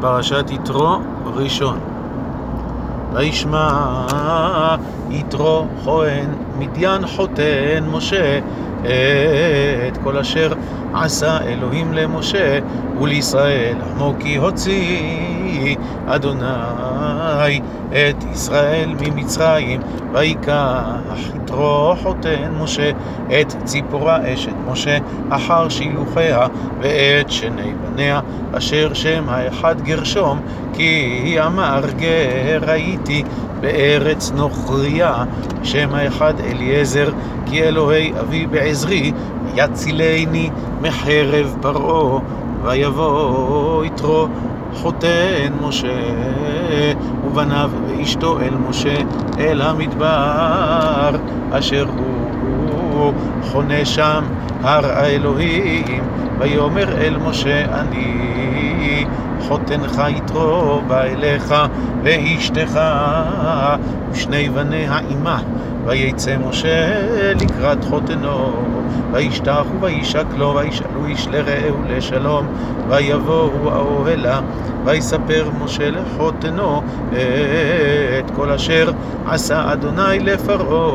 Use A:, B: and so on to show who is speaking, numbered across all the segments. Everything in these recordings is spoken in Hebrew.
A: פרשת יתרו ראשון. וישמע יתרו כהן מדיין חותן משה את כל אשר עשה אלוהים למשה ולישראל עמו כי הוציא אדוני את ישראל ממצרים. ויקח יתרו חותן משה את ציפורה אשת משה אחר שילוחיה ואת שני בניה אשר שם האחד גרשום כי אמר גר הייתי בארץ נוכריה שם האחד אליעזר כי אלוהי אבי בעזרי יצילני מחרב פרעה ויבוא יתרו חותן משה ובניו ואשתו אל משה אל המדבר אשר הוא חונה שם הר האלוהים ויאמר אל משה אני חותנך יתרו בא אליך ואשתך ושני בניה עמה ויצא משה לקראת חותנו וישתחו וישק לו וישאלו איש לרעהו לשלום ויבואו האוהלה ויספר משה לחותנו את כל אשר עשה אדוני לפרעה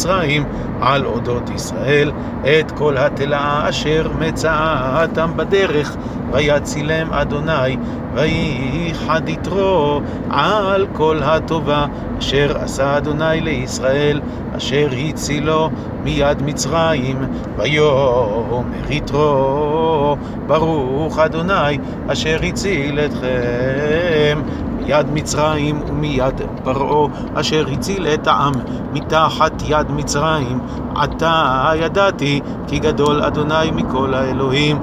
A: ולמצרים על אודות ישראל את כל התלאה אשר מצאתם בדרך ויצילם אדוני וייחד יתרו על כל הטובה אשר עשה אדוני לישראל אשר הצילו מיד מצרים. ויאמר יתרו ברוך אדוני אשר הציל אתכם מיד מצרים ומיד פרעה אשר הציל את העם מתחת יד מצרים. עתה ידעתי כי גדול אדוני מכל האלוהים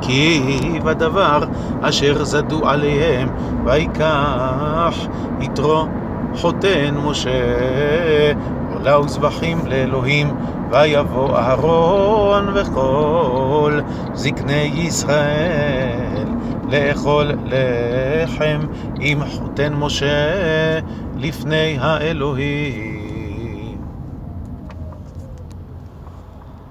A: כי בדבר אשר זדו עליהם ויקח יתרו חותן משה עולה וזבחים לאלוהים ויבוא אהרון וכל זקני ישראל לאכול לחם עם חותן משה לפני האלוהים